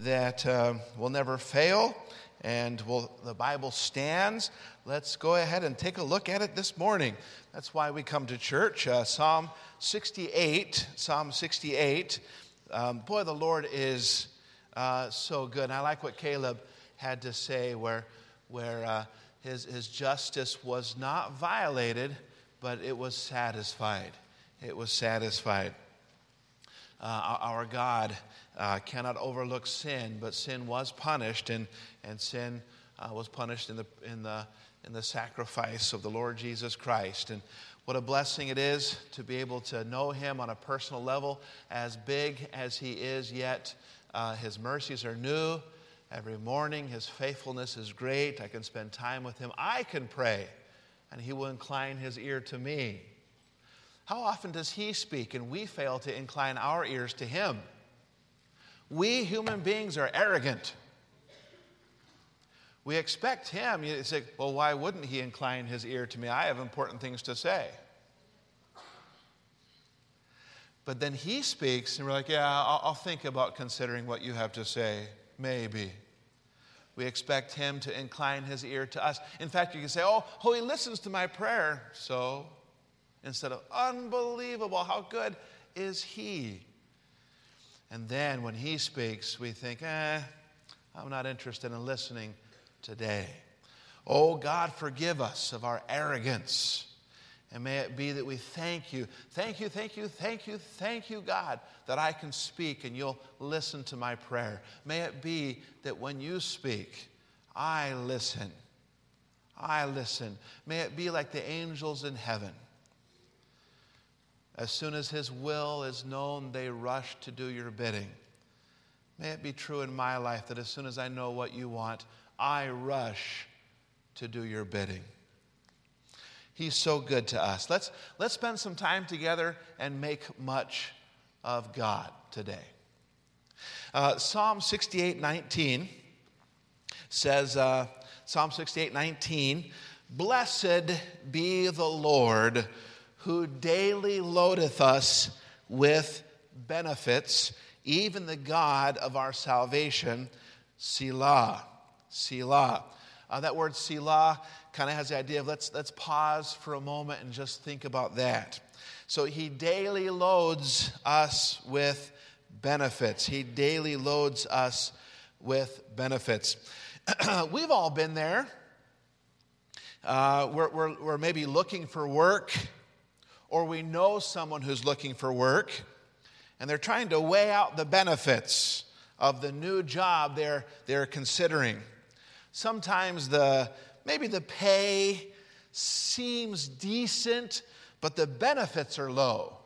that uh, will never fail and will, the Bible stands. Let's go ahead and take a look at it this morning. That's why we come to church. Uh, Psalm 68, Psalm 68. Um, boy, the Lord is uh, so good. And I like what Caleb had to say, where, where uh, his, his justice was not violated, but it was satisfied. It was satisfied. Uh, our God uh, cannot overlook sin, but sin was punished, and, and sin uh, was punished in the, in, the, in the sacrifice of the Lord Jesus Christ. And what a blessing it is to be able to know Him on a personal level, as big as He is, yet uh, His mercies are new. Every morning, His faithfulness is great. I can spend time with Him. I can pray, and He will incline His ear to me. How often does He speak and we fail to incline our ears to Him? We human beings are arrogant. We expect Him. You say, well, why wouldn't He incline His ear to me? I have important things to say. But then He speaks, and we're like, yeah, I'll, I'll think about considering what you have to say. Maybe. We expect Him to incline His ear to us. In fact, you can say, oh, oh, He listens to my prayer. So, instead of unbelievable, how good is He? And then when He speaks, we think, eh, I'm not interested in listening today. Oh, God, forgive us of our arrogance. And may it be that we thank you, thank you, thank you, thank you, thank you, God, that I can speak and you'll listen to my prayer. May it be that when you speak, I listen. I listen. May it be like the angels in heaven as soon as His will is known, they rush to do your bidding. May it be true in my life that as soon as I know what you want, I rush to do your bidding. He's so good to us. Let's, let's spend some time together and make much of God today. Uh, Psalm 68 19 says, uh, Psalm 68 19, Blessed be the Lord who daily loadeth us with benefits, even the God of our salvation, Selah. Selah. Uh, that word Selah kind of has the idea of let's, let's pause for a moment and just think about that. So he daily loads us with benefits. He daily loads us with benefits. We've all been there. Uh, we're, we're, we're maybe looking for work or we know someone who's looking for work and they're trying to weigh out the benefits of the new job they're, they're considering. Sometimes the maybe the pay seems decent, but the benefits are low.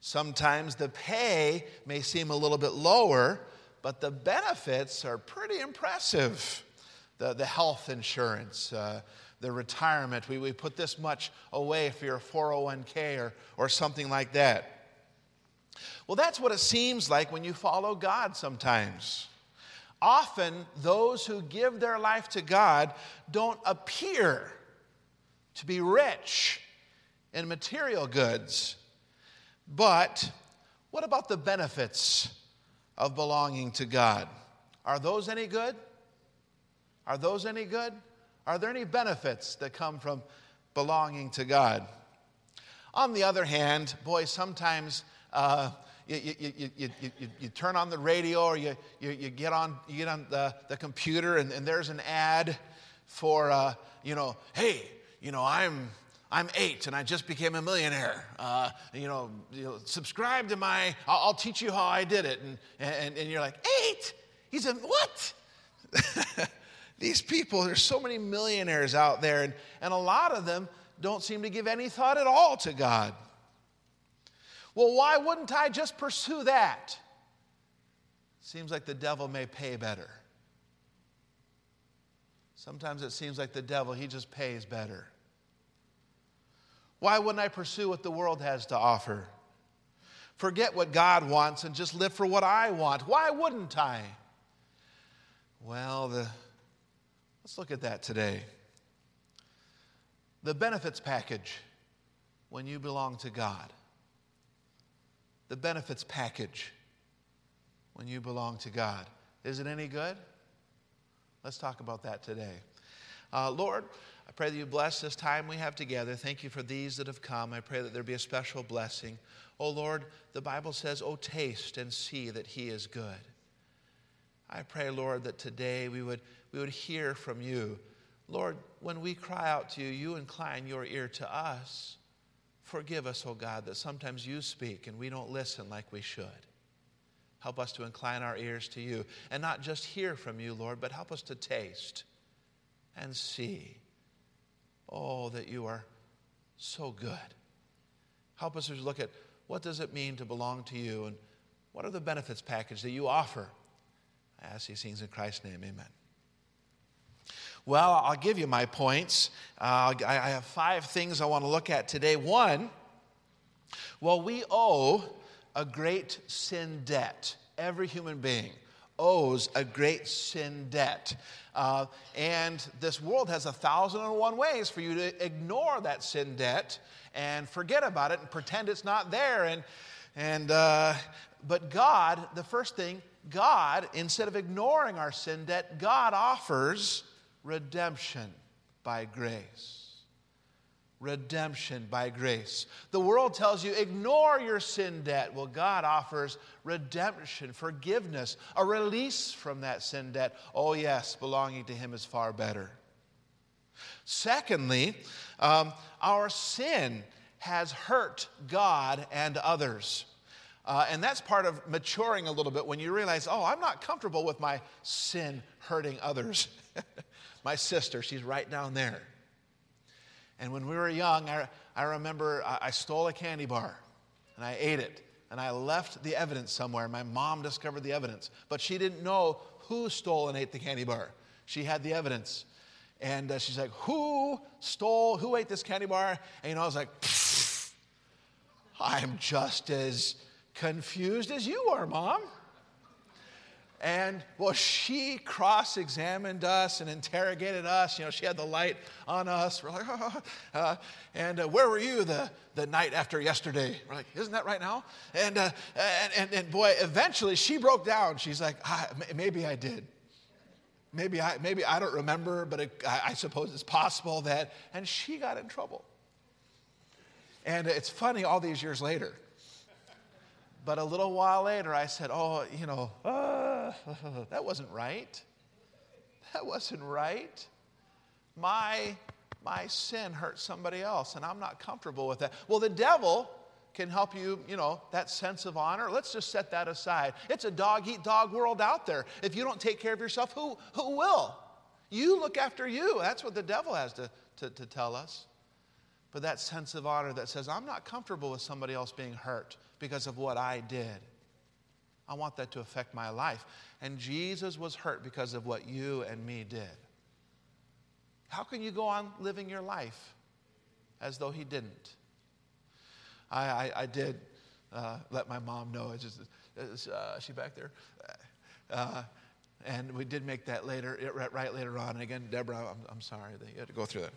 Sometimes the pay may seem a little bit lower, but the benefits are pretty impressive. The, the health insurance, uh, the retirement. We, we put this much away for your 401k or, or something like that. Well, that's what it seems like when you follow God sometimes. Often, those who give their life to God don't appear to be rich in material goods. But what about the benefits of belonging to God? Are those any good? Are those any good? Are there any benefits that come from belonging to God? On the other hand, boy, sometimes uh, you, you, you, you, turn on the radio or you, you, you get on, you get on the, the computer and, and there's an ad for, uh, you know, hey, you know, I'm, I'm eight and I just became a millionaire. Uh, you, know, you know, subscribe to my, I'll, I'll, teach you how I did it. And, and, and you're like, eight? He's a, what? These people, there's so many millionaires out there, and, and a lot of them don't seem to give any thought at all to God. Well, why wouldn't I just pursue that? Seems like the devil may pay better. Sometimes it seems like the devil, he just pays better. Why wouldn't I pursue what the world has to offer? Forget what God wants and just live for what I want. Why wouldn't I? Well, the Let's look at that today. The benefits package when you belong to God. The benefits package. when you belong to God. Is it any good? Let's talk about that today. Uh, Lord, I pray that you bless this time we have together. Thank you for these that have come. I pray that there be a special blessing. Oh Lord, the Bible says, Oh, taste and see that He is good. I pray, Lord, that today we would, we would hear from you. Lord, when we cry out to you, you incline your ear to us. Forgive us, oh God, that sometimes you speak and we don't listen like we should. Help us to incline our ears to you and not just hear from you, Lord, but help us to taste and see. Oh, that you are so good. Help us to look at what does it mean to belong to you and what are the benefits package that you offer. I ask these things in Christ's name, amen. Well, I'll give you my points. Uh, I have five things I want to look at today. One, well, we owe a great sin debt. Every human being owes a great sin debt. Uh, and this world has a thousand and one ways for you to ignore that sin debt and forget about it and pretend it's not there. And, and, uh, but God, the first thing, God, instead of ignoring our sin debt, God offers redemption by grace redemption by grace. The world tells you, ignore your sin debt. Well, God offers redemption, forgiveness, a release from that sin debt. Oh, yes, belonging to Him is far better. Secondly, um, our sin has hurt God and others. Uh, and that's part of maturing a little bit when you realize, oh, I'm not comfortable with my sin hurting others. my sister, she's right down there. And when we were young, I, I remember I, I stole a candy bar and I ate it. And I left the evidence somewhere. My mom discovered the evidence, but she didn't know who stole and ate the candy bar. She had the evidence. And uh, she's like, Who stole, who ate this candy bar? And you know, I was like, I'm just as confused as you are, mom. And well, she cross examined us and interrogated us. You know, she had the light on us. We're like, oh, uh, and uh, where were you the, the night after yesterday? We're like, isn't that right now? And, uh, and, and, and, boy, eventually she broke down. She's like, ah, maybe I did. Maybe I, maybe I don't remember, but it, I, I suppose it's possible that. And she got in trouble. And it's funny all these years later. But a little while later, I said, Oh, you know, uh, that wasn't right. That wasn't right. My, my sin hurt somebody else, and I'm not comfortable with that. Well, the devil can help you, you know, that sense of honor. Let's just set that aside. It's a dog eat dog world out there. If you don't take care of yourself, who, who will? You look after you. That's what the devil has to, to, to tell us. But that sense of honor that says, I'm not comfortable with somebody else being hurt because of what I did. I want that to affect my life. And Jesus was hurt because of what you and me did. How can you go on living your life as though he didn't? I, I, I did uh, let my mom know. It's just, is uh, she back there? Uh, and we did make that later, right later on. And again, Deborah, I'm, I'm sorry that you had to go through that.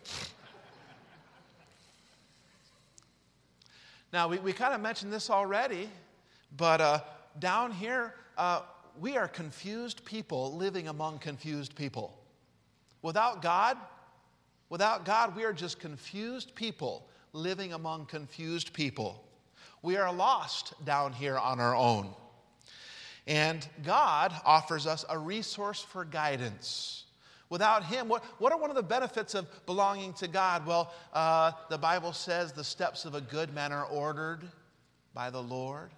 Now, we, we kind of mentioned this already, but uh, down here, uh, we are confused people living among confused people. Without God, without God, we are just confused people living among confused people. We are lost down here on our own. And God offers us a resource for guidance. Without Him, what, what are one of the benefits of belonging to God? Well, uh, the Bible says the steps of a good man are ordered by the Lord.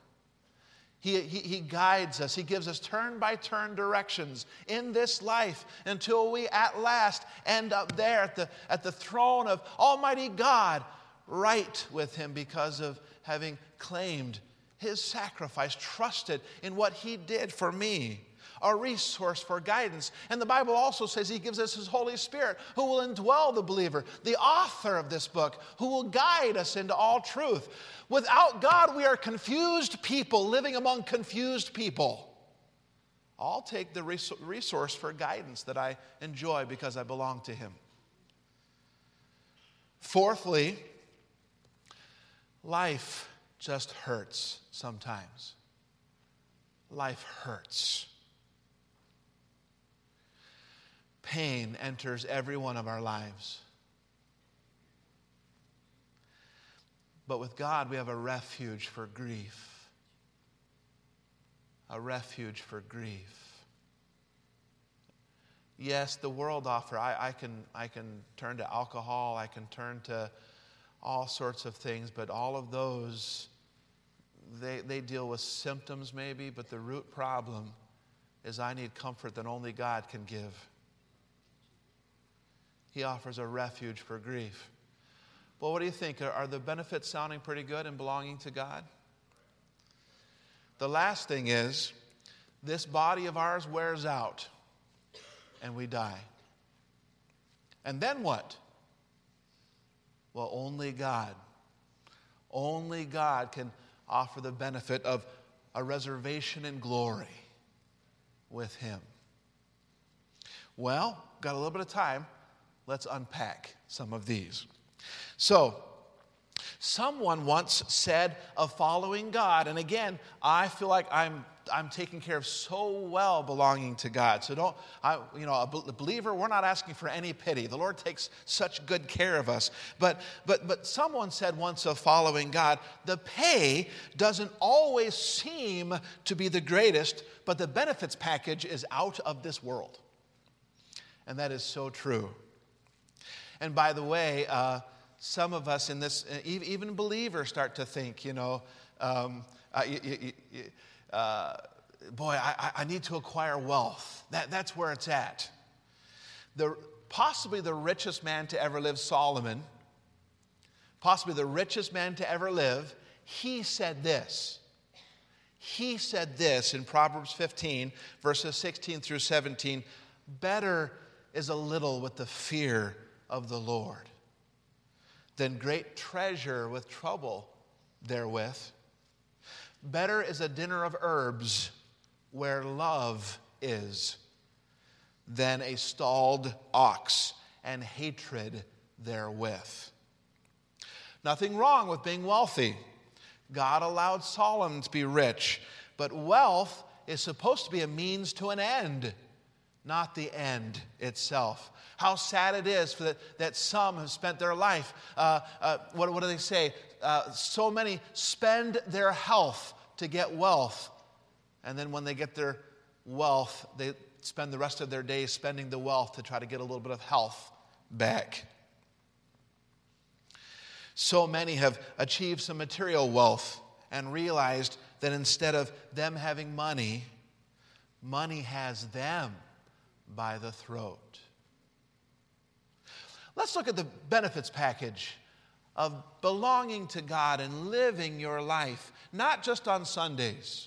He, he, he, guides us. He gives us turn by turn directions in this life until we at last end up there at the, at the throne of Almighty God, right with Him because of having claimed His sacrifice, trusted in what He did for me a resource for guidance. And the Bible also says He gives us His Holy Spirit who will indwell the believer, the author of this book, who will guide us into all truth. Without God, we are confused people living among confused people. I'll take the resource for guidance that I enjoy because I belong to Him. Fourthly, life just hurts sometimes. life hurts. Pain enters every one of our lives. But with God, we have a refuge for grief. A refuge for grief. Yes, the world offer. I, I, can, I can turn to alcohol, I can turn to all sorts of things, but all of those, they, they deal with symptoms maybe, but the root problem is I need comfort that only God can give. He offers a refuge for grief. Well, what do you think? Are, are the benefits sounding pretty good in belonging to God? The last thing is this body of ours wears out and we die. And then what? Well, only God, only God can offer the benefit of a reservation in glory with Him. Well, got a little bit of time. Let's unpack some of these. So, someone once said of following God, and again, I feel like I'm I'm taken care of so well belonging to God. So don't, I, you know, a believer, we're not asking for any pity. The Lord takes such good care of us. But, but, but someone said once of following God, the pay doesn't always seem to be the greatest, but the benefits package is out of this world. And that is so true. And by the way, uh, some of us in this, uh, even believers, start to think, you know, um, uh, you, you, uh, boy, I, I, need to acquire wealth. That, that's where it's at. The, possibly the richest man to ever live, Solomon, possibly the richest man to ever live, he said this. He said this in Proverbs 15, verses 16 through 17 Better is a little with the fear of the Lord than great treasure with trouble therewith. Better is a dinner of herbs where love is than a stalled ox and hatred therewith. Nothing wrong with being wealthy. God allowed Solomon to be rich, but wealth is supposed to be a means to an end, not the end itself. How sad it is for that, that some have spent their life, uh, uh, what, what do they say? Uh, so many spend their health to get wealth. And then when they get their wealth, they spend the rest of their days spending the wealth to try to get a little bit of health back. So many have achieved some material wealth and realized that instead of them having money, money has them by the throat. Let's look at the benefits package of belonging to God and living your life, not just on Sundays,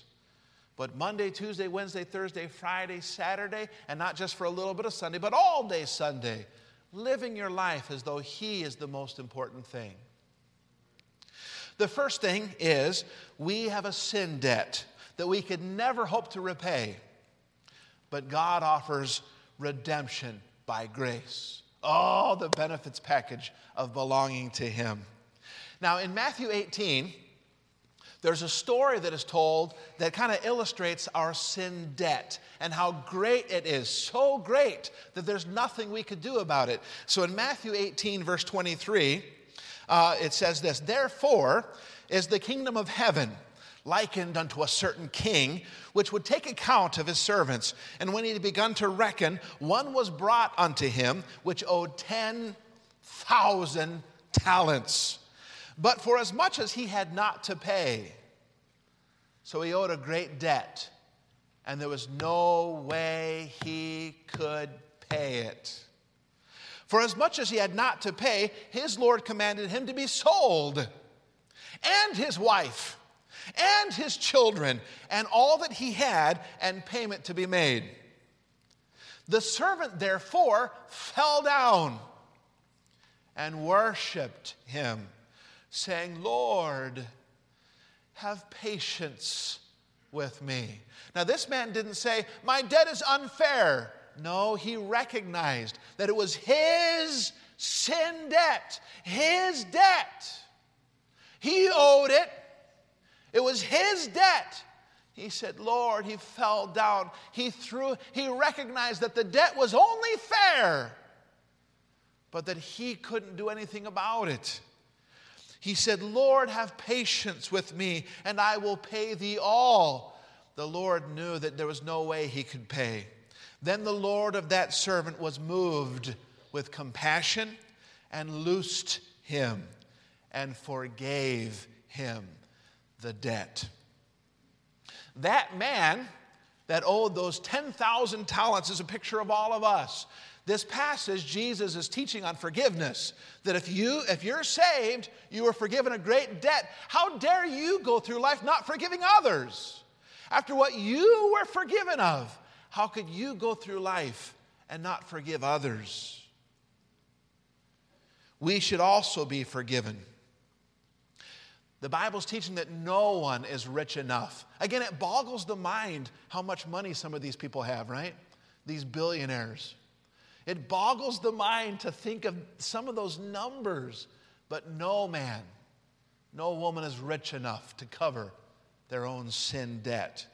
but Monday, Tuesday, Wednesday, Thursday, Friday, Saturday, and not just for a little bit of Sunday, but all day Sunday. Living your life as though He is the most important thing. The first thing is we have a sin debt that we could never hope to repay, but God offers redemption by grace all the benefits package of belonging to Him. Now, in Matthew 18, there's a story that is told that kind of illustrates our sin debt and how great it is. So great that there's nothing we could do about it. So in Matthew 18, verse 23, uh, it says this Therefore is the kingdom of heaven likened unto a certain king, which would take account of his servants. And when he had begun to reckon, one was brought unto him, which owed 10,000 talents. But for as much as he had not to pay, so he owed a great debt, and there was no way he could pay it. For as much as he had not to pay, his Lord commanded him to be sold, and his wife and his children and all that he had, and payment to be made. The servant therefore fell down and worshiped him, saying, Lord, have patience with me. Now, this man didn't say, My debt is unfair. No, he recognized that it was his sin debt, his debt. He owed it, it was his debt. He said, Lord, he fell down. He threw, he recognized that the debt was only fair, but that he couldn't do anything about it. He said, Lord, have patience with me, and I will pay thee all. The Lord knew that there was no way he could pay. Then the Lord of that servant was moved with compassion and loosed him and forgave him the debt. That man that owed those 10,000 talents is a picture of all of us. This passage, Jesus is teaching on forgiveness. That if you, if you're saved, you are forgiven a great debt. How dare you go through life not forgiving others? After what you were forgiven of, how could you go through life and not forgive others? We should also be forgiven. The Bible's teaching that no one is rich enough. Again, it boggles the mind how much money some of these people have, right? These billionaires. It boggles the mind to think of some of those numbers, but no man, no woman is rich enough to cover their own sin debt.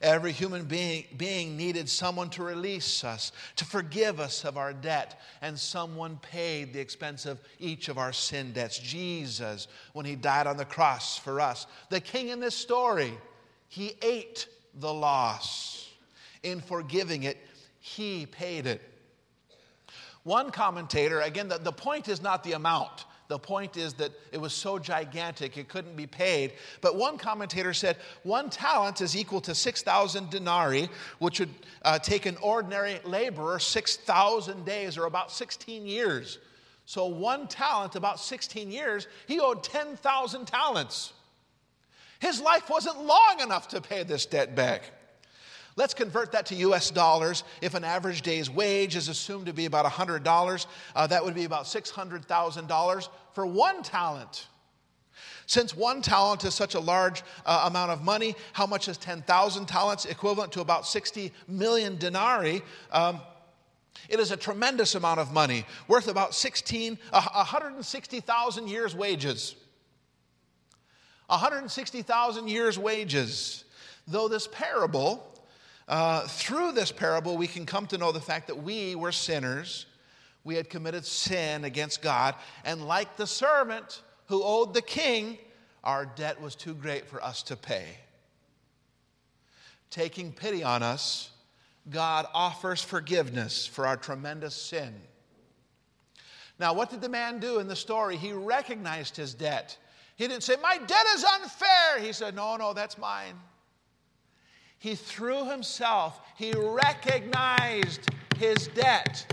Every human being, being needed someone to release us, to forgive us of our debt, and someone paid the expense of each of our sin debts. Jesus, when he died on the cross for us, the king in this story, he ate the loss. In forgiving it, he paid it. One commentator, again, the, the point is not the amount. The point is that it was so gigantic it couldn't be paid. But one commentator said one talent is equal to 6,000 denarii, which would uh, take an ordinary laborer 6,000 days or about 16 years. So, one talent, about 16 years, he owed 10,000 talents. His life wasn't long enough to pay this debt back. Let's convert that to US dollars. If an average day's wage is assumed to be about $100, uh, that would be about $600,000 for one talent. Since one talent is such a large uh, amount of money, how much is 10,000 talents? Equivalent to about 60 million denarii. Um, it is a tremendous amount of money, worth about 16, uh, 160,000 years' wages. 160,000 years' wages. Though this parable uh, through this parable, we can come to know the fact that we were sinners. We had committed sin against God. And like the servant who owed the king, our debt was too great for us to pay. Taking pity on us, God offers forgiveness for our tremendous sin. Now, what did the man do in the story? He recognized his debt. He didn't say, My debt is unfair. He said, No, no, that's mine. He threw himself, he recognized his debt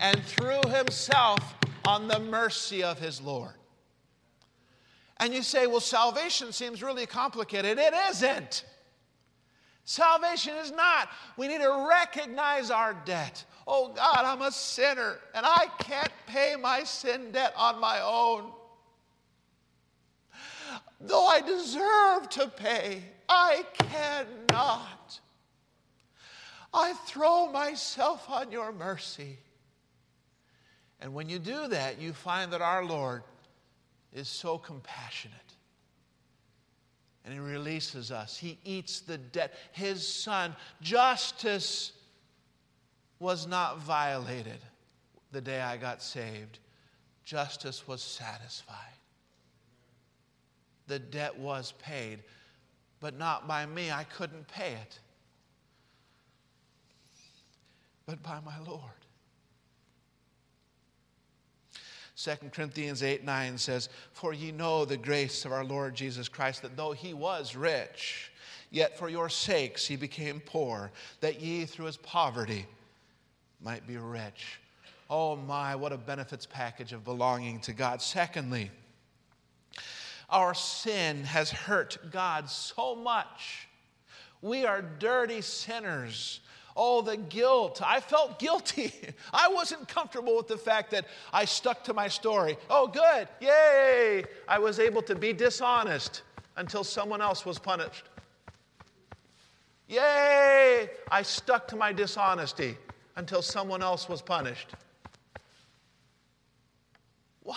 and threw himself on the mercy of his Lord. And you say, well, salvation seems really complicated. It isn't. Salvation is not. We need to recognize our debt. Oh God, I'm a sinner and I can't pay my sin debt on my own. Though I deserve to pay, I cannot. I throw myself on your mercy. And when you do that, you find that our Lord is so compassionate. And He releases us. He eats the debt. His Son, justice was not violated the day I got saved, justice was satisfied. The debt was paid but not by me. I couldn't pay it, but by my Lord. 2 Corinthians 8 9 says, For ye know the grace of our Lord Jesus Christ, that though he was rich, yet for your sakes he became poor, that ye through his poverty might be rich. Oh my, what a benefits package of belonging to God. Secondly, our sin has hurt God so much. We are dirty sinners. Oh, the guilt. I felt guilty. I wasn't comfortable with the fact that I stuck to my story. Oh, good. Yay. I was able to be dishonest until someone else was punished. Yay. I stuck to my dishonesty until someone else was punished. What?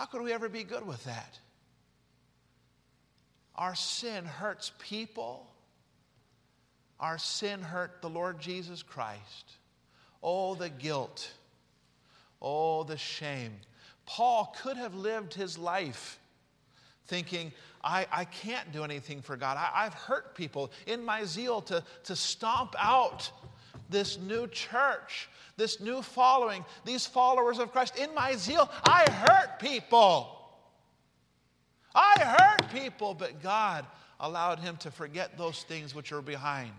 How could we ever be good with that? our sin hurts people. Our sin hurt the Lord Jesus Christ. Oh, the guilt. Oh, the shame. Paul could have lived his life thinking, I, I can't do anything for God. I, I've hurt people in my zeal to, to stomp out this new church, this new following, these followers of Christ. In my zeal, I hurt people. I hurt people, but God allowed him to forget those things which are behind.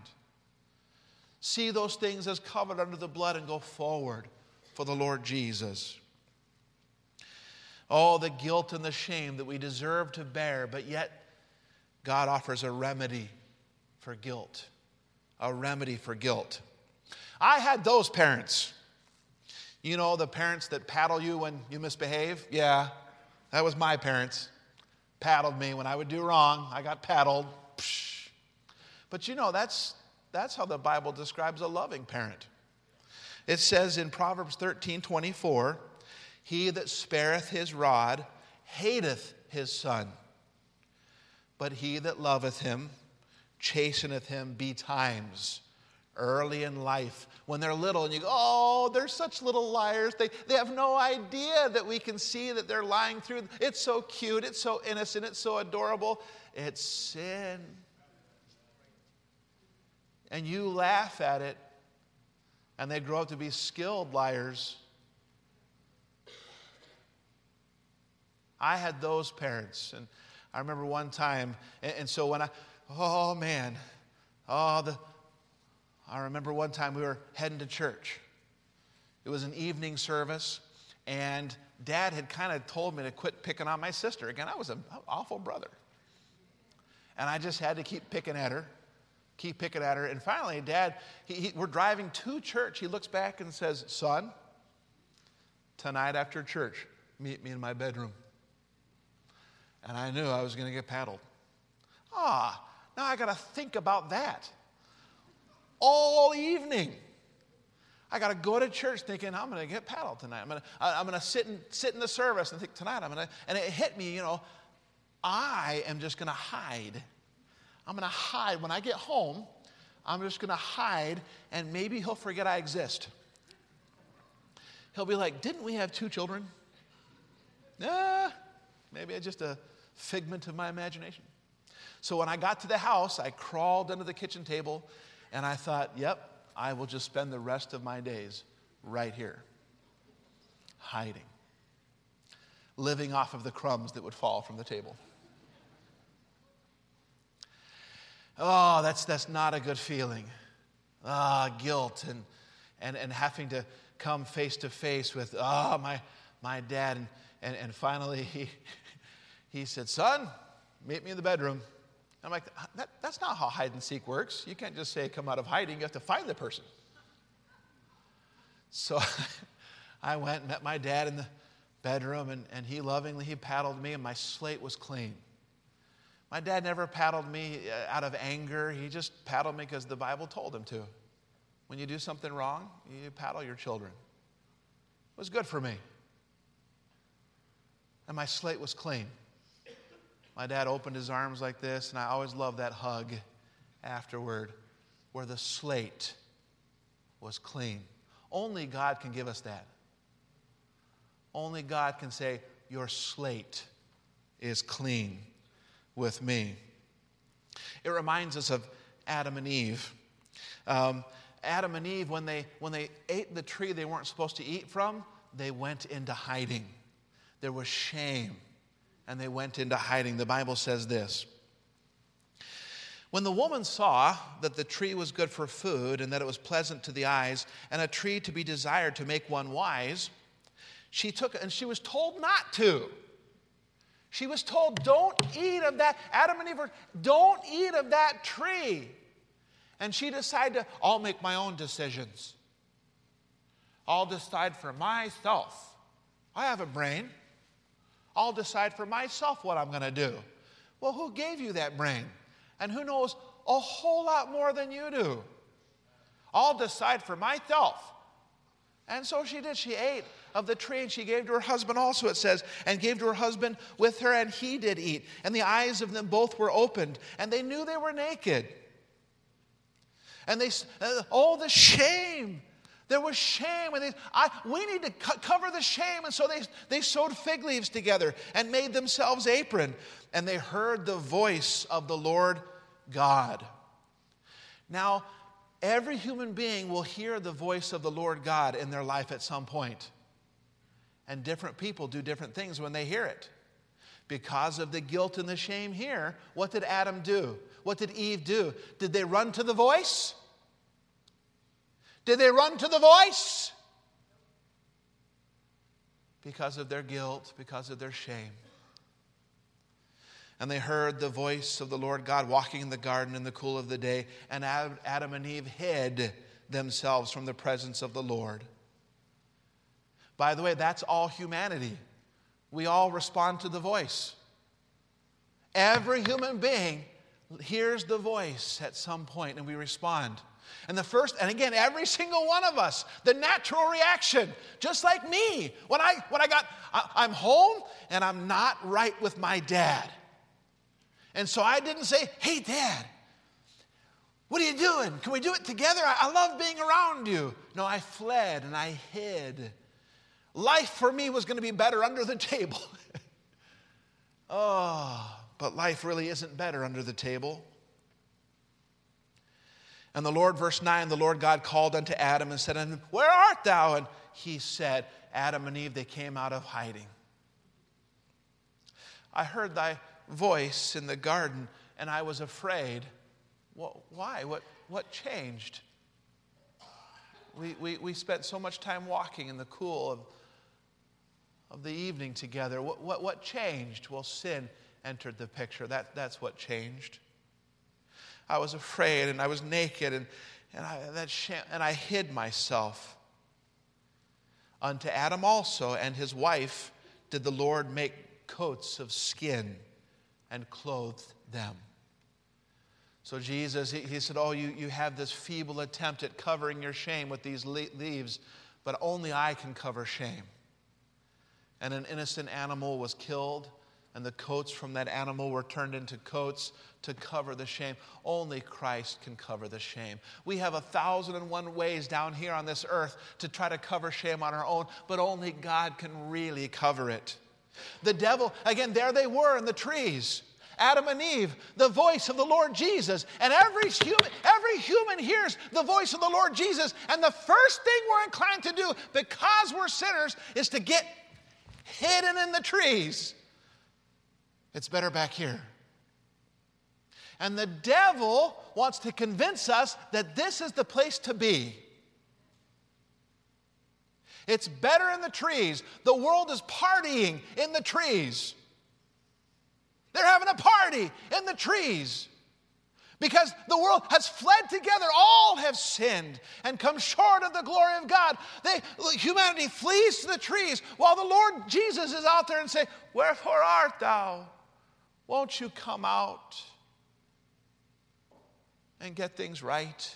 See those things as covered under the blood and go forward for the Lord Jesus. Oh, the guilt and the shame that we deserve to bear, but yet God offers a remedy for guilt. A remedy for guilt. I had those parents. You know, the parents that paddle you when you misbehave? Yeah, that was my parents. Paddled me when I would do wrong. I got paddled. Psh. But you know, that's, that's how the Bible describes a loving parent. It says in Proverbs 13 24, He that spareth his rod hateth his son, but he that loveth him chasteneth him betimes early in life when they're little and you go, oh, they're such little liars. They, they have no idea that we can see that they're lying through. It's so cute, it's so innocent, it's so adorable. It's sin. And you laugh at it, and they grow up to be skilled liars. I had those parents, and I remember one time, and, so when I, oh man, oh, the, I remember one time we were heading to church. It was an evening service, and dad had kind of told me to quit picking on my sister. Again, I was an awful brother. And I just had to keep picking at her, keep picking at her. And finally, dad, he, he, we're driving to church. He looks back and says, Son, tonight after church, meet me in my bedroom. And I knew I was going to get paddled. Ah, now I got to think about that all evening. I got to go to church thinking I'm going to get paddled tonight. I'm going to, I'm to sit, sit in the service and think tonight I'm going to, and it hit me, you know, I am just going to hide. I'm going to hide. When I get home, I'm just going to hide and maybe he'll forget I exist. He'll be like, Didn't we have two children? Nah, maybe it's just a figment of my imagination. So when I got to the house, I crawled under the kitchen table and I thought, yep, I will just spend the rest of my days right here, hiding, living off of the crumbs that would fall from the table. Oh, that's, that's not a good feeling. Ah, guilt and, and, and having to come face to face with, ah, oh, my, my dad. And, and, and finally, he, he said, Son, meet me in the bedroom. I'm like, that, that's not how hide and seek works. You can't just say, come out of hiding. You have to find the person. So I went and met my dad in the bedroom, and, and he lovingly, he paddled me, and my slate was clean. My dad never paddled me uh, out of anger. He just paddled me because the Bible told him to. When you do something wrong, you paddle your children. It was good for me. And my slate was clean. My dad opened his arms like this, and I always loved that hug afterward where the slate was clean. Only God can give us that. Only God can say, Your slate is clean with me. It reminds us of Adam and Eve. Um, Adam and Eve, when they, when they ate the tree they weren't supposed to eat from, they went into hiding. There was shame and they went into hiding. The Bible says this When the woman saw that the tree was good for food and that it was pleasant to the eyes and a tree to be desired to make one wise, she took it and she was told not to. She was told, Don't eat of that. Adam and Eve were, Don't eat of that tree. And she decided to, I'll make my own decisions. I'll decide for myself. I have a brain. I'll decide for myself what I'm going to do. Well, who gave you that brain? And who knows a whole lot more than you do? I'll decide for myself. And so she did. She ate of the tree, and she gave to her husband also, it says, and gave to her husband with her, and he did eat. And the eyes of them both were opened, and they knew they were naked. And they, uh, oh, the shame. There was shame, and they, I, we need to co- cover the shame. And so they, they sewed fig leaves together and made themselves apron. And they heard the voice of the Lord God. Now, every human being will hear the voice of the Lord God in their life at some point. And different people do different things when they hear it. Because of the guilt and the shame here, what did Adam do? What did Eve do? Did they run to the voice? Did they run to the voice? Because of their guilt, because of their shame. And they heard the voice of the Lord God walking in the garden in the cool of the day, and Adam and Eve hid themselves from the presence of the Lord. By the way, that's all humanity. We all respond to the voice. Every human being hears the voice at some point and we respond. And the first, and again, every single one of us, the natural reaction, just like me, when I when I got I, I'm home and I'm not right with my dad. And so I didn't say, hey, dad, what are you doing? Can we do it together? I, I love being around you. No, I fled and I hid. Life for me was going to be better under the table. oh, but life really isn't better under the table. And the Lord, verse 9, the Lord God called unto Adam and said unto him, Where art thou? And he said, Adam and Eve, they came out of hiding. I heard thy voice in the garden, and I was afraid. Why? What, what changed? We, we, we spent so much time walking in the cool of, of the evening together. What, what, what changed? Well, sin entered the picture. That, that's what changed. I was afraid and I was naked and, and, I, that and I hid myself. Unto Adam also and his wife did the Lord make coats of skin and clothed them. So Jesus, he, he, said, Oh, you, you have this feeble attempt at covering your shame with these leaves, but only I can cover shame. And an innocent animal was killed, and the coats from that animal were turned into coats to cover the shame. Only Christ can cover the shame. We have a thousand and one ways down here on this earth to try to cover shame on our own, but only God can really cover it. The devil, again, there they were in the trees. Adam and Eve, the voice of the Lord Jesus. And every human, every human hears the voice of the Lord Jesus. And the first thing we're inclined to do, because we're sinners, is to get hidden in the trees. It's better back here. And the devil wants to convince us that this is the place to be. It's better in the trees. The world is partying in the trees. They're having a party in the trees because the world has fled together. All have sinned and come short of the glory of God. They, humanity flees to the trees while the Lord Jesus is out there and say, Wherefore art thou? Won't you come out and get things right?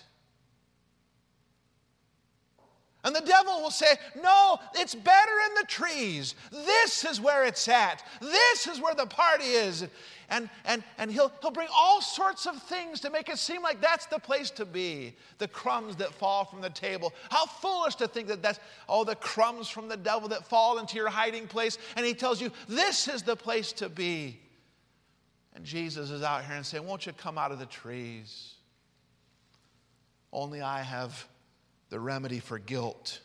And the devil will say, No, it's better in the trees. This is where it's at. This is where the party is. And, and, and he'll, he'll bring all sorts of things to make it seem like that's the place to be. The crumbs that fall from the table. How foolish to think that that's, oh, the crumbs from the devil that fall into your hiding place. And he tells you, This is the place to be. And Jesus is out here and saying, Won't you come out of the trees? Only I have the remedy for guilt.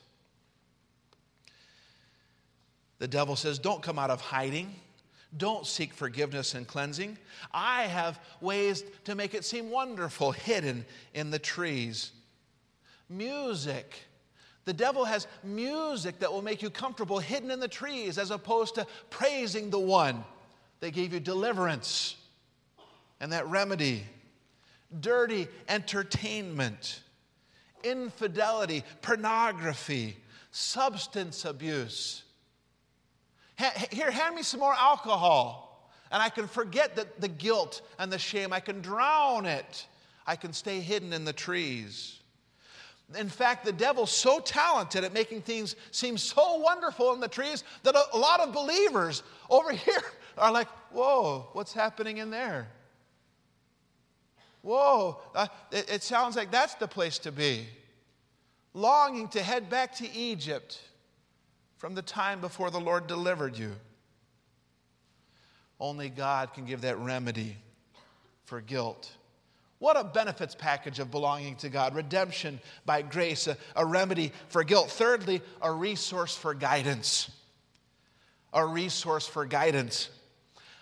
The devil says, Don't come out of hiding. Don't seek forgiveness and cleansing. I have ways to make it seem wonderful hidden in the trees. Music. The devil has music that will make you comfortable hidden in the trees as opposed to praising the one that gave you deliverance and that remedy. Dirty entertainment infidelity, pornography, substance abuse. Here, hand me some more alcohol, and I can forget the, the guilt and the shame. I can drown it. I can stay hidden in the trees. In fact, the devil's so talented at making things seem so wonderful in the trees that a, a lot of believers over here are like, whoa, what's happening in there? Whoa, uh, it, it sounds like that's the place to be. Longing to head back to Egypt from the time before the Lord delivered you. Only God can give that remedy for guilt. What a benefits package of belonging to God redemption by grace, a, a, remedy for guilt. Thirdly, a resource for guidance. A resource for guidance.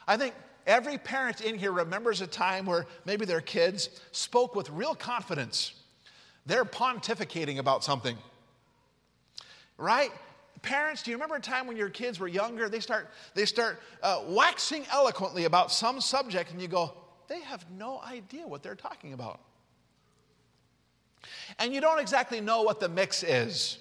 I think every parent in here remembers a time where maybe their kids spoke with real confidence. They're pontificating about something, right? Parents, do you remember a time when your kids were younger? They start, they start uh, waxing eloquently about some subject, and you go, they have no idea what they're talking about. And you don't exactly know what the mix is.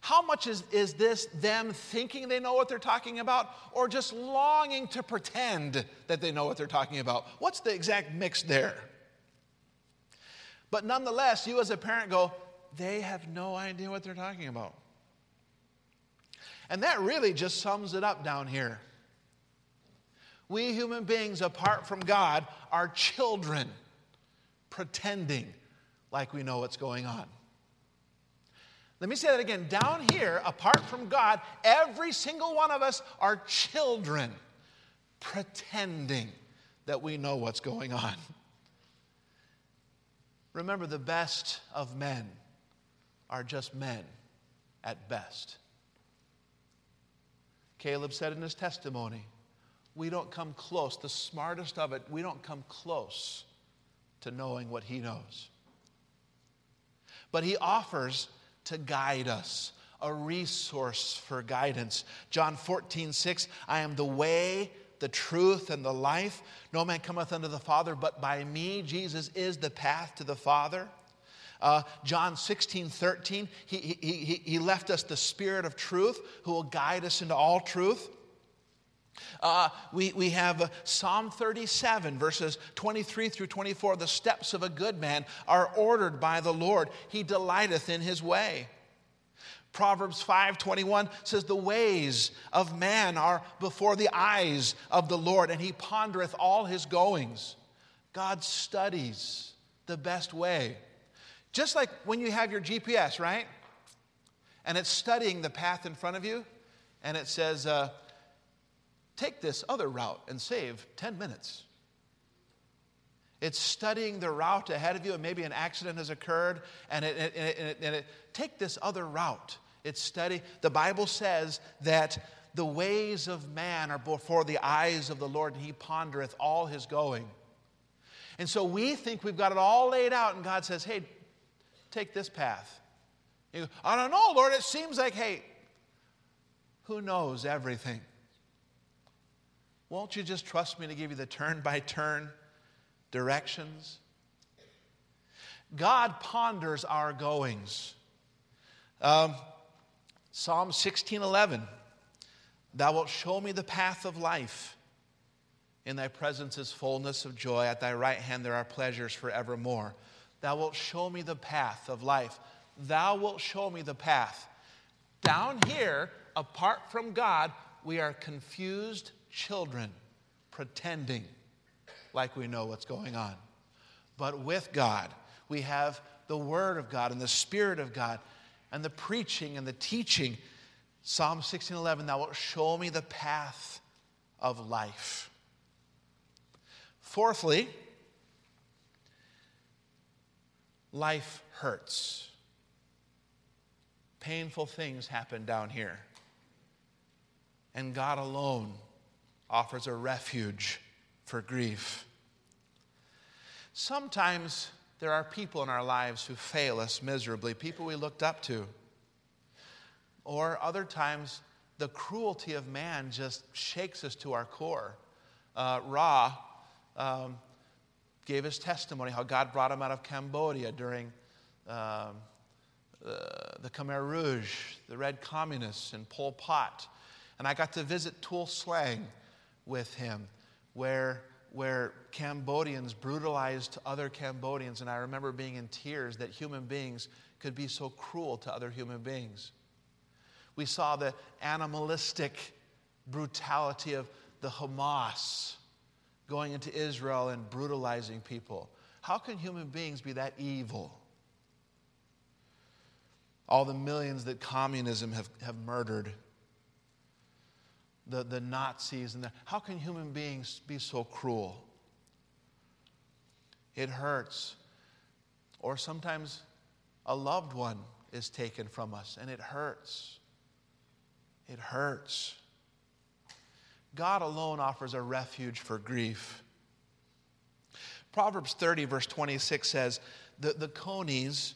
How much is, is this them thinking they know what they're talking about or just longing to pretend that they know what they're talking about? What's the exact mix there? But nonetheless, you as a parent go, they have no idea what they're talking about. And that really just sums it up down here. We human beings, apart from God, are children pretending like we know what's going on. Let me say that again. Down here, apart from God, every single one of us are children pretending that we know what's going on. Remember, the best of men are just men at best. Caleb said in his testimony, We don't come close, the smartest of it, we don't come close to knowing what he knows. But he offers to guide us, a resource for guidance. John 14, 6, I am the way, the truth, and the life. No man cometh unto the Father but by me. Jesus is the path to the Father. Uh, John 16, 13, he, he, he, he left us the Spirit of truth who will guide us into all truth. Uh, we, we have uh, Psalm 37, verses 23 through 24. The steps of a good man are ordered by the Lord, he delighteth in his way. Proverbs 5:21 says the ways of man are before the eyes of the Lord and he pondereth all his goings. God studies the best way. Just like when you have your GPS, right? And it's studying the path in front of you and it says uh, take this other route and save 10 minutes. It's studying the route ahead of you, and maybe an accident has occurred, and it, and it, and it, and it take this other route. It's study. The Bible says that the ways of man are before the eyes of the Lord, and he pondereth all his going. And so we think we've got it all laid out, and God says, hey, take this path. You go, I don't know, Lord. It seems like, hey, who knows everything? Won't you just trust me to give you the turn by turn directions? God ponders our goings. Um, Psalm 16:11 Thou wilt show me the path of life. In thy presence is fullness of joy. At thy right hand there are pleasures forevermore. Thou wilt show me the path of life. Thou wilt show me the path. Down here, apart from God, we are confused children pretending like we know what's going on. But with God, we have the Word of God and the Spirit of God and the preaching and the teaching. Psalm 16:11, thou wilt show me the path of life. Fourthly, life hurts. Painful things happen down here. And God alone offers a refuge for grief. Sometimes there are people in our lives who fail us miserably, people we looked up to. Or other times, the cruelty of man just shakes us to our core. Uh, Ra um, gave his testimony how God brought him out of Cambodia during um, uh, the Khmer Rouge, the Red Communists, and Pol Pot. And I got to visit Tuol Sleng with him, where where Cambodians brutalized other Cambodians, and I remember being in tears that human beings could be so cruel to other human beings. We saw the animalistic brutality of the Hamas going into Israel and brutalizing people. How can human beings be that evil? All the millions that communism have, have murdered, the, the Nazis, and the, how can human beings be so cruel? It hurts. Or sometimes a loved one is taken from us, and it hurts. It hurts. God alone offers a refuge for grief. Proverbs 30, verse 26 says, The, the conies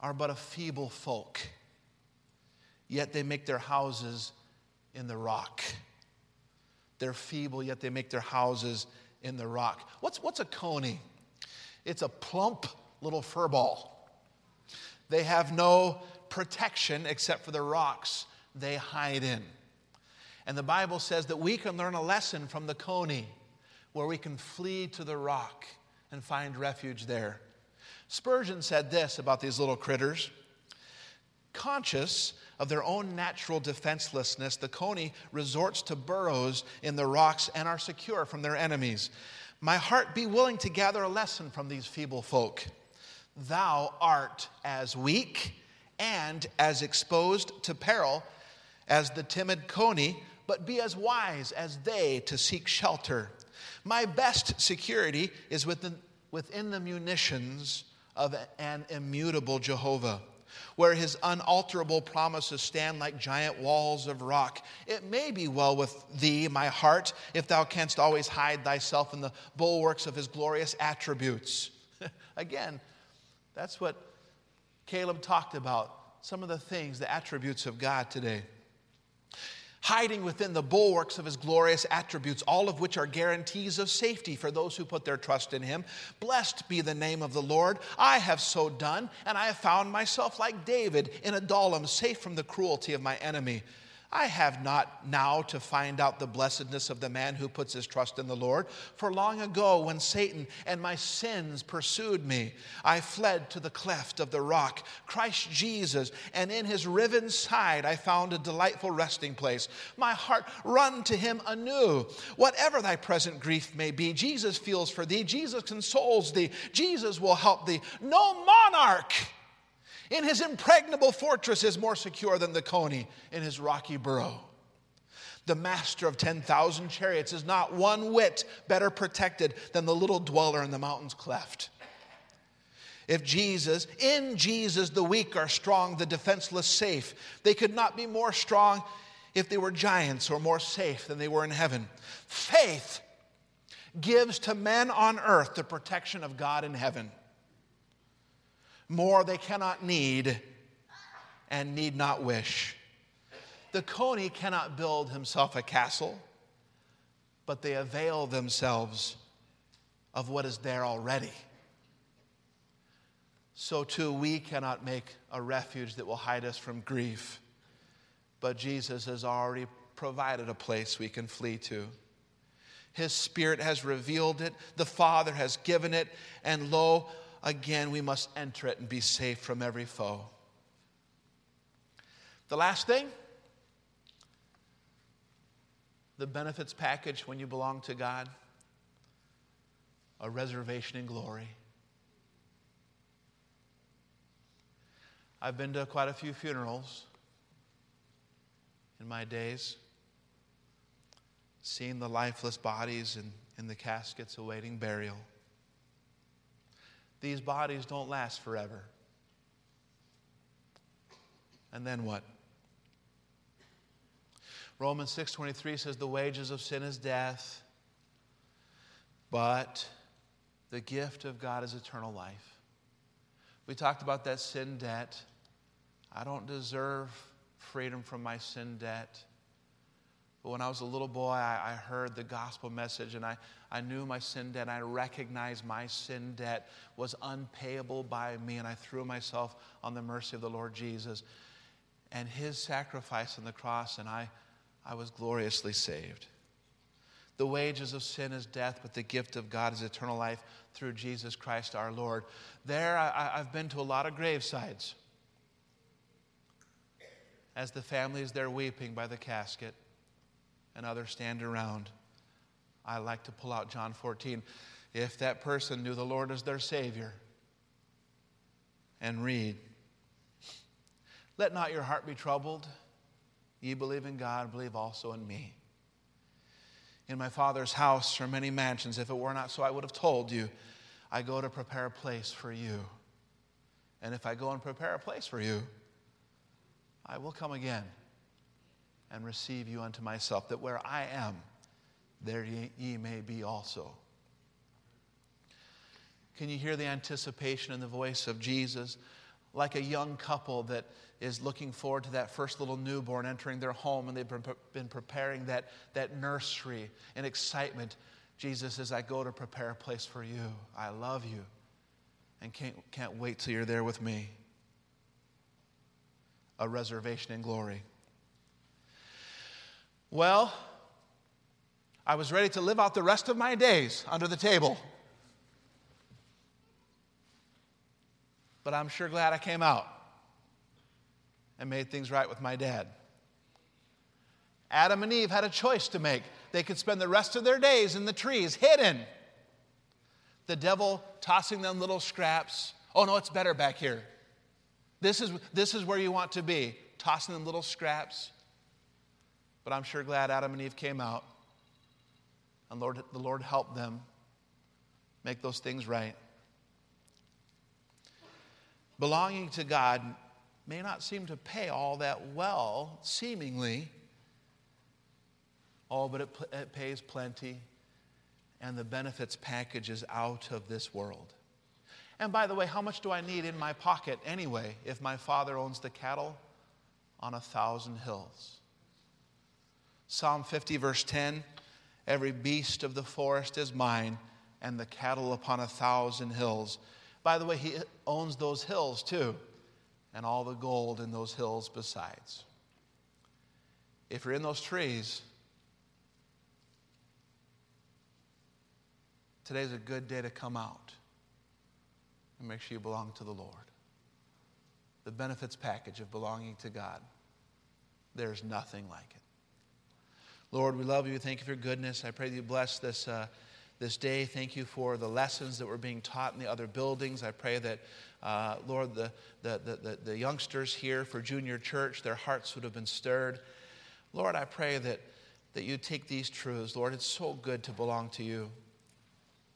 are but a feeble folk, yet they make their houses in the rock. They're feeble, yet they make their houses in the rock. What's, what's a coney? It's a plump little fur ball. They have no protection except for the rocks they hide in. And the Bible says that we can learn a lesson from the coney where we can flee to the rock and find refuge there. Spurgeon said this about these little critters Conscious of their own natural defenselessness, the coney resorts to burrows in the rocks and are secure from their enemies. My heart be willing to gather a lesson from these feeble folk. Thou art as weak and as exposed to peril as the timid coney but be as wise as they to seek shelter. My best security is within, within the munitions of an immutable Jehovah, where his unalterable promises stand like giant walls of rock. It may be well with thee, my heart, if thou canst always hide thyself in the bulwarks of his glorious attributes. Again, that's what Caleb talked about, some of the things, the attributes of God today hiding within the bulwarks of his glorious attributes, all of which are guarantees of safety for those who put their trust in him. Blessed be the name of the Lord. I have so done, and I have found myself like David in Adullam, safe from the cruelty of my enemy. I have not now to find out the blessedness of the man who puts his trust in the Lord. For long ago, when Satan and my sins pursued me, I fled to the cleft of the rock, Christ Jesus, and in his riven side I found a delightful resting place. My heart run to him anew. Whatever thy present grief may be, Jesus feels for thee, Jesus consoles thee, Jesus will help thee. No monarch in his impregnable fortress is more secure than the coney in his rocky burrow. The master of 10,000 chariots is not one whit better protected than the little dweller in the mountain's cleft. If Jesus, in Jesus, the weak are strong, the defenseless safe. They could not be more strong if they were giants or more safe than they were in heaven. Faith gives to men on earth the protection of God in heaven. More they cannot need and need not wish. The coney cannot build himself a castle, but they avail themselves of what is there already. So too, we cannot make a refuge that will hide us from grief, but Jesus has already provided a place we can flee to. His Spirit has revealed it, the Father has given it, and lo, again, we must enter it and be safe from every foe. The last thing the benefits package when you belong to God a reservation in glory. I've been to quite a few funerals in my days, seeing the lifeless bodies and in the caskets awaiting burial. These bodies don't last forever. And then what? Romans 6:23 says the wages of sin is death, but the gift of God is eternal life. We talked about that sin debt. I don't deserve freedom from my sin debt. But when I was a little boy, I, I, heard the gospel message and I, I knew my sin debt. I recognized my sin debt was unpayable by me, and I threw myself on the mercy of the Lord Jesus and his sacrifice on the cross, and I, I was gloriously saved. The wages of sin is death, but the gift of God is eternal life through Jesus Christ our Lord. There, I, have been to a lot of gravesides as the family is there weeping by the casket and others stand around. I like to pull out John 14. If that person knew the Lord as their Savior, and read, Let not your heart be troubled. Ye believe in God, believe also in me. In my Father's house are many mansions. If it were not so, I would have told you. I go to prepare a place for you. And if I go and prepare a place for you, I will come again and receive you unto myself, that where I am, there ye, may be also. Can you hear the anticipation in the voice of Jesus? Like a young couple that is looking forward to that first little newborn entering their home and they've been preparing that, that nursery in excitement. Jesus says, I go to prepare a place for you. I love you and can't, can't wait till you're there with me. A reservation in glory. Well, I was ready to live out the rest of my days under the table. But I'm sure glad I came out and made things right with my dad. Adam and Eve had a choice to make. They could spend the rest of their days in the trees, hidden. The devil tossing them little scraps. Oh, no, it's better back here. This is, this is where you want to be, tossing them little scraps. But I'm sure glad Adam and Eve came out. And Lord, the Lord helped them make those things right. Belonging to God may not seem to pay all that well, seemingly. Oh, but it, it pays plenty, and the benefits package is out of this world. And by the way, how much do I need in my pocket anyway if my father owns the cattle on a thousand hills? Psalm 50, verse 10 Every beast of the forest is mine, and the cattle upon a thousand hills. By the way, he owns those hills too, and all the gold in those hills besides. If you're in those trees, today's a good day to come out and make sure you belong to the Lord. The benefits package of belonging to God, there's nothing like it. Lord, we love you. Thank you for your goodness. I pray that you bless this, uh, this day. Thank you for the lessons that were being taught in the other buildings. I pray that, uh, Lord, the, the, the, the youngsters here for junior church, their hearts would have been stirred. Lord, I pray that, that you take these truths. Lord, it's so good to belong to you.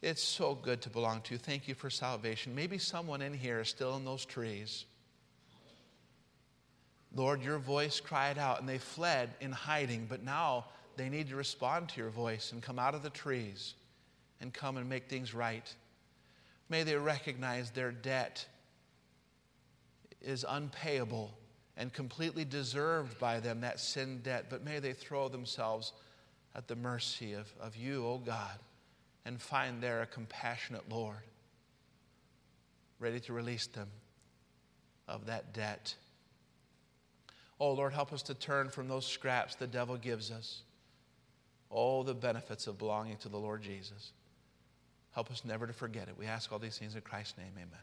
It's so good to belong to you. Thank you for salvation. Maybe someone in here is still in those trees. Lord, your voice cried out and they fled in hiding, but now they need to respond to your voice and come out of the trees and come and make things right. May they recognize their debt is unpayable and completely deserved by them, that sin debt, but may they throw themselves at the mercy of, of you, O oh God, and find there a compassionate Lord ready to release them of that debt. Oh, Lord, help us to turn from those scraps the devil gives us all the benefits of belonging to the Lord Jesus. Help us never to forget it. We ask all these things in Christ's name. Amen.